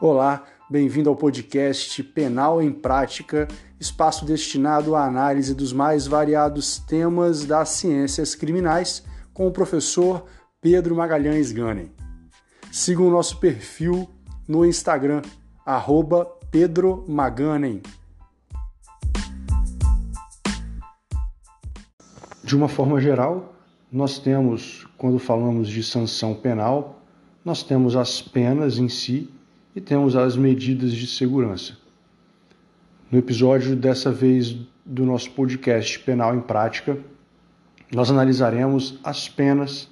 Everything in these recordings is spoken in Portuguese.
Olá, bem-vindo ao podcast Penal em Prática, espaço destinado à análise dos mais variados temas das ciências criminais, com o professor Pedro Magalhães Ganem. Siga o nosso perfil no Instagram, arroba Pedro Maganem. De uma forma geral, nós temos, quando falamos de sanção penal, nós temos as penas em si e temos as medidas de segurança. No episódio dessa vez do nosso podcast Penal em Prática, nós analisaremos as penas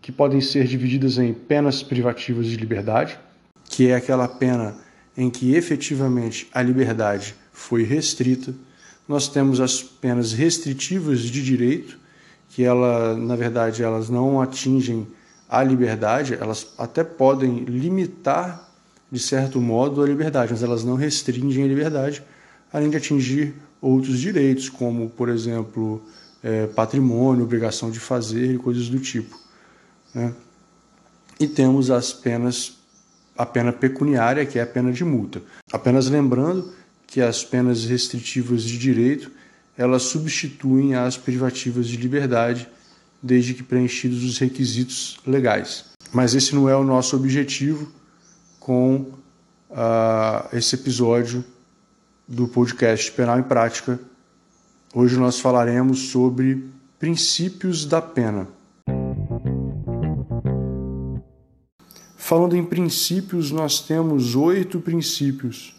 que podem ser divididas em penas privativas de liberdade, que é aquela pena em que efetivamente a liberdade foi restrita. Nós temos as penas restritivas de direito, que ela, na verdade, elas não atingem a liberdade, elas até podem limitar de certo modo, a liberdade, mas elas não restringem a liberdade, além de atingir outros direitos, como, por exemplo, é, patrimônio, obrigação de fazer e coisas do tipo. Né? E temos as penas, a pena pecuniária, que é a pena de multa. Apenas lembrando que as penas restritivas de direito elas substituem as privativas de liberdade, desde que preenchidos os requisitos legais. Mas esse não é o nosso objetivo com uh, esse episódio do podcast Penal em Prática. Hoje nós falaremos sobre princípios da pena. Falando em princípios, nós temos oito princípios.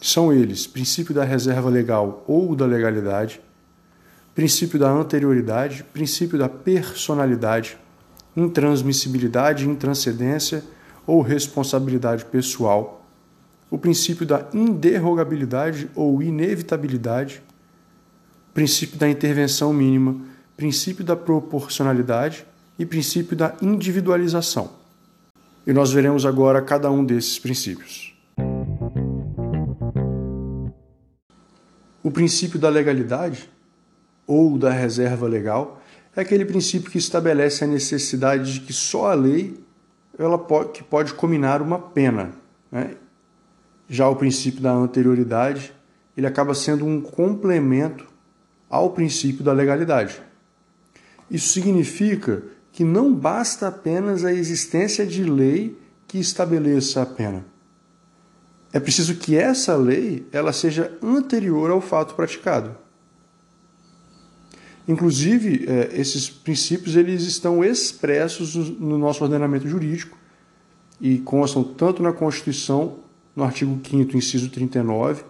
São eles: princípio da reserva legal ou da legalidade, princípio da anterioridade, princípio da personalidade, intransmissibilidade, intranscendência ou responsabilidade pessoal, o princípio da inderrogabilidade ou inevitabilidade, princípio da intervenção mínima, princípio da proporcionalidade e princípio da individualização. E nós veremos agora cada um desses princípios. O princípio da legalidade ou da reserva legal é aquele princípio que estabelece a necessidade de que só a lei ela pode, que pode combinar uma pena. Né? Já o princípio da anterioridade, ele acaba sendo um complemento ao princípio da legalidade. Isso significa que não basta apenas a existência de lei que estabeleça a pena. É preciso que essa lei ela seja anterior ao fato praticado. Inclusive, é, esses princípios eles estão expressos no nosso ordenamento jurídico e constam tanto na Constituição, no artigo 5 inciso 39,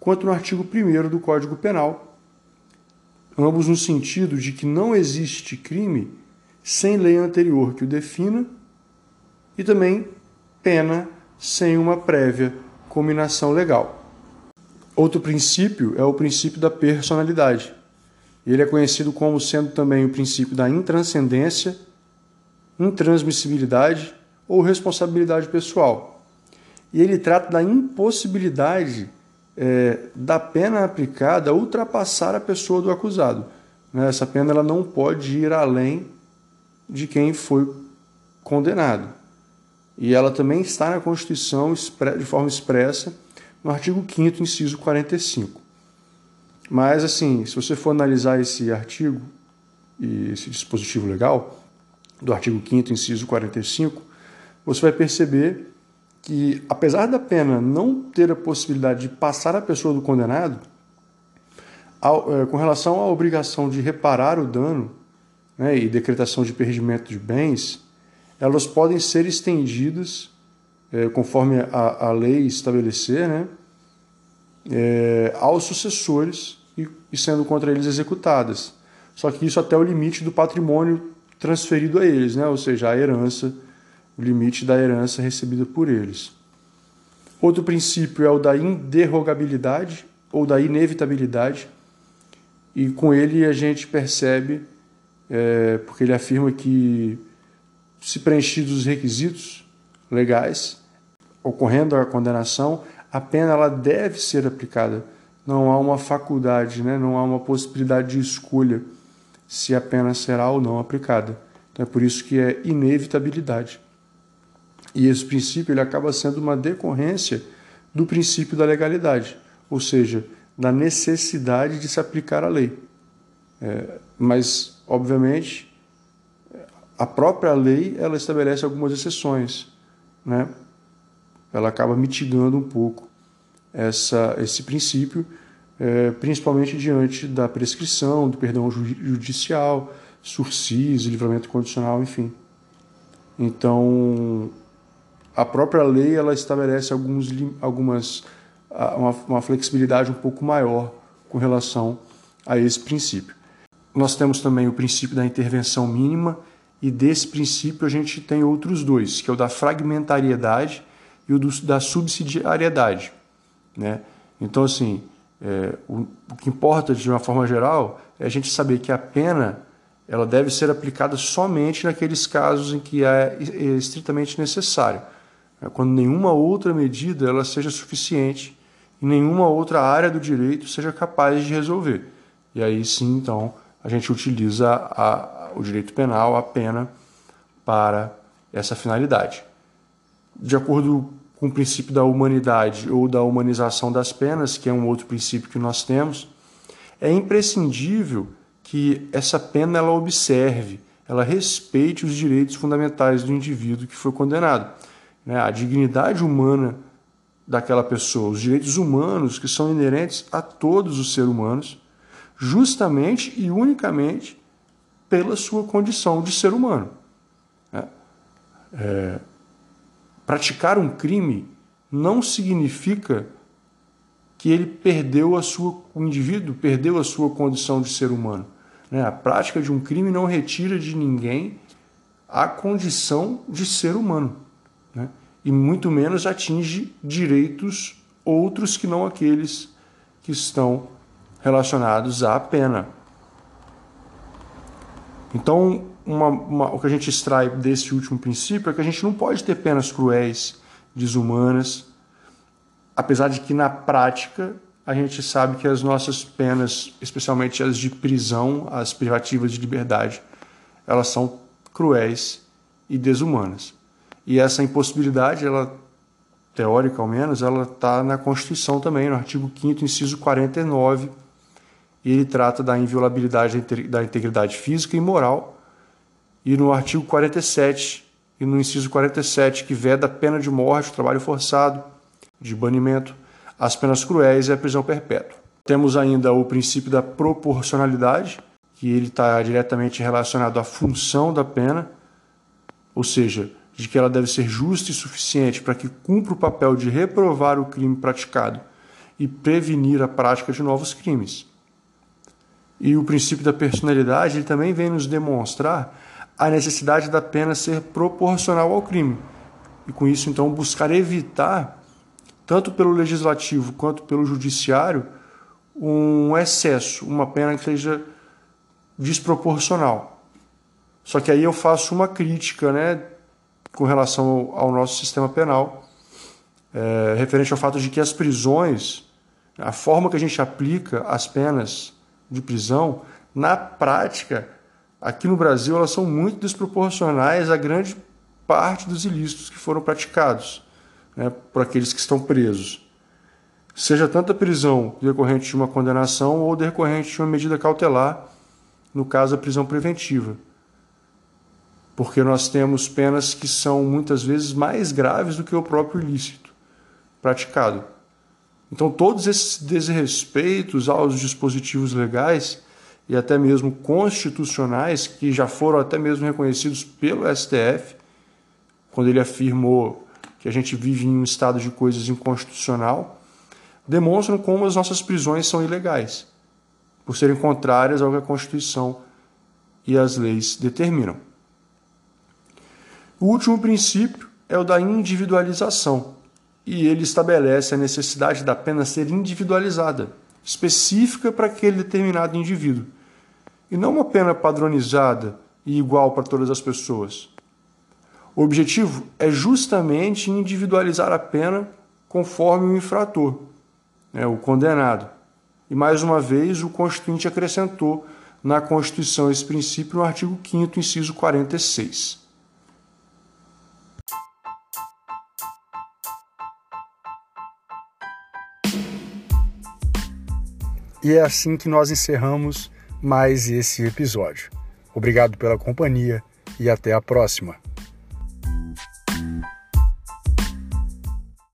quanto no artigo 1 do Código Penal, ambos no sentido de que não existe crime sem lei anterior que o defina e também pena sem uma prévia combinação legal. Outro princípio é o princípio da personalidade ele é conhecido como sendo também o princípio da intranscendência, intransmissibilidade ou responsabilidade pessoal. E ele trata da impossibilidade é, da pena aplicada ultrapassar a pessoa do acusado. Né? Essa pena ela não pode ir além de quem foi condenado. E ela também está na Constituição de forma expressa no artigo 5 inciso 45. Mas, assim, se você for analisar esse artigo e esse dispositivo legal, do artigo 5, inciso 45, você vai perceber que, apesar da pena não ter a possibilidade de passar a pessoa do condenado, é, com relação à obrigação de reparar o dano né, e decretação de perdimento de bens, elas podem ser estendidas, é, conforme a, a, lei estabelecer, né, é, aos sucessores e, sendo contra eles executadas. Só que isso até o limite do patrimônio transferido a eles, né? ou seja, a herança, o limite da herança recebida por eles. Outro princípio é o da inderrogabilidade ou da inevitabilidade, e com ele a gente percebe, é, porque ele afirma que, se preenchidos os requisitos legais, ocorrendo a condenação, a pena ela deve ser aplicada não há uma faculdade, né? não há uma possibilidade de escolha se a pena será ou não aplicada. Então é por isso que é inevitabilidade. E esse princípio ele acaba sendo uma decorrência do princípio da legalidade, ou seja, da necessidade de se aplicar a lei. É, mas, obviamente, a própria lei ela estabelece algumas exceções, né? Ela acaba mitigando um pouco essa, esse princípio, é, principalmente diante da prescrição, do perdão judicial, sursis, livramento condicional, enfim. Então, a própria lei ela estabelece alguns, algumas, uma, uma flexibilidade um pouco maior com relação a esse princípio. Nós temos também o princípio da intervenção mínima, e desse princípio a gente tem outros dois, que é o da fragmentariedade e o do, da subsidiariedade. Né? Então, assim, é, o, o, que importa de uma forma geral é a gente saber que a pena ela deve ser aplicada somente naqueles casos em que é, é estritamente necessário. É quando nenhuma outra medida ela seja suficiente e nenhuma outra área do direito seja capaz de resolver. E aí sim, então, a gente utiliza a, o direito penal, a pena, para essa finalidade. De acordo com o princípio da humanidade ou da humanização das penas, que é um outro princípio que nós temos, é imprescindível que essa pena ela observe, ela respeite os direitos fundamentais do indivíduo que foi condenado. Né? A dignidade humana daquela pessoa, os direitos humanos que são inerentes a todos os seres humanos, justamente e unicamente pela sua condição de ser humano. É, é, praticar um crime não significa que ele perdeu a sua, o indivíduo perdeu a sua condição de ser humano. Né? A prática de um crime não retira de ninguém a condição de ser humano. Né? E muito menos atinge direitos outros que não aqueles que estão relacionados à pena. Então, uma, uma, o que a gente extrai desse último princípio é que a gente não pode ter penas cruéis, desumanas, apesar de que na prática a gente sabe que as nossas penas, especialmente as de prisão, as privativas de liberdade, elas são cruéis e desumanas. E essa impossibilidade, ela teórica ao menos, ela está na Constituição também, no artigo 5 inciso 49 e ele trata da inviolabilidade da integridade física e moral. E no artigo 47 e no inciso 47, que veda a pena de morte, trabalho forçado, de banimento, as penas cruéis e a prisão perpétua. Temos ainda o princípio da proporcionalidade, que ele está diretamente relacionado à função da pena, ou seja, de que ela deve ser justa e suficiente para que cumpra o papel de reprovar o crime praticado e prevenir a prática de novos crimes. E o princípio da personalidade ele também vem nos demonstrar a necessidade da pena ser proporcional ao crime. E com isso, então, buscar evitar, tanto pelo legislativo quanto pelo judiciário, um excesso, uma pena que seja desproporcional. Só que aí eu faço uma crítica né, com relação ao nosso sistema penal, é, referente ao fato de que as prisões, a forma que a gente aplica as penas de prisão, na prática, aqui no Brasil, elas são muito desproporcionais à grande parte dos ilícitos que foram praticados né, por aqueles que estão presos. Seja tanto a prisão decorrente de uma condenação ou decorrente de uma medida cautelar, no caso a prisão preventiva. Porque nós temos penas que são muitas vezes mais graves do que o próprio ilícito praticado. Então, todos esses desrespeitos aos dispositivos legais e até mesmo constitucionais, que já foram até mesmo reconhecidos pelo STF, quando ele afirmou que a gente vive em um estado de coisas inconstitucional, demonstram como as nossas prisões são ilegais, por serem contrárias ao que a Constituição e as leis determinam. O último princípio é o da individualização e ele estabelece a necessidade da pena ser individualizada, específica para aquele determinado indivíduo, e não uma pena padronizada e igual para todas as pessoas. O objetivo é justamente individualizar a pena conforme o infrator, né, o condenado. E mais uma vez, o Constituinte acrescentou na Constituição esse princípio no artigo 5, inciso 46. E é assim que nós encerramos mais esse episódio. Obrigado pela companhia e até a próxima.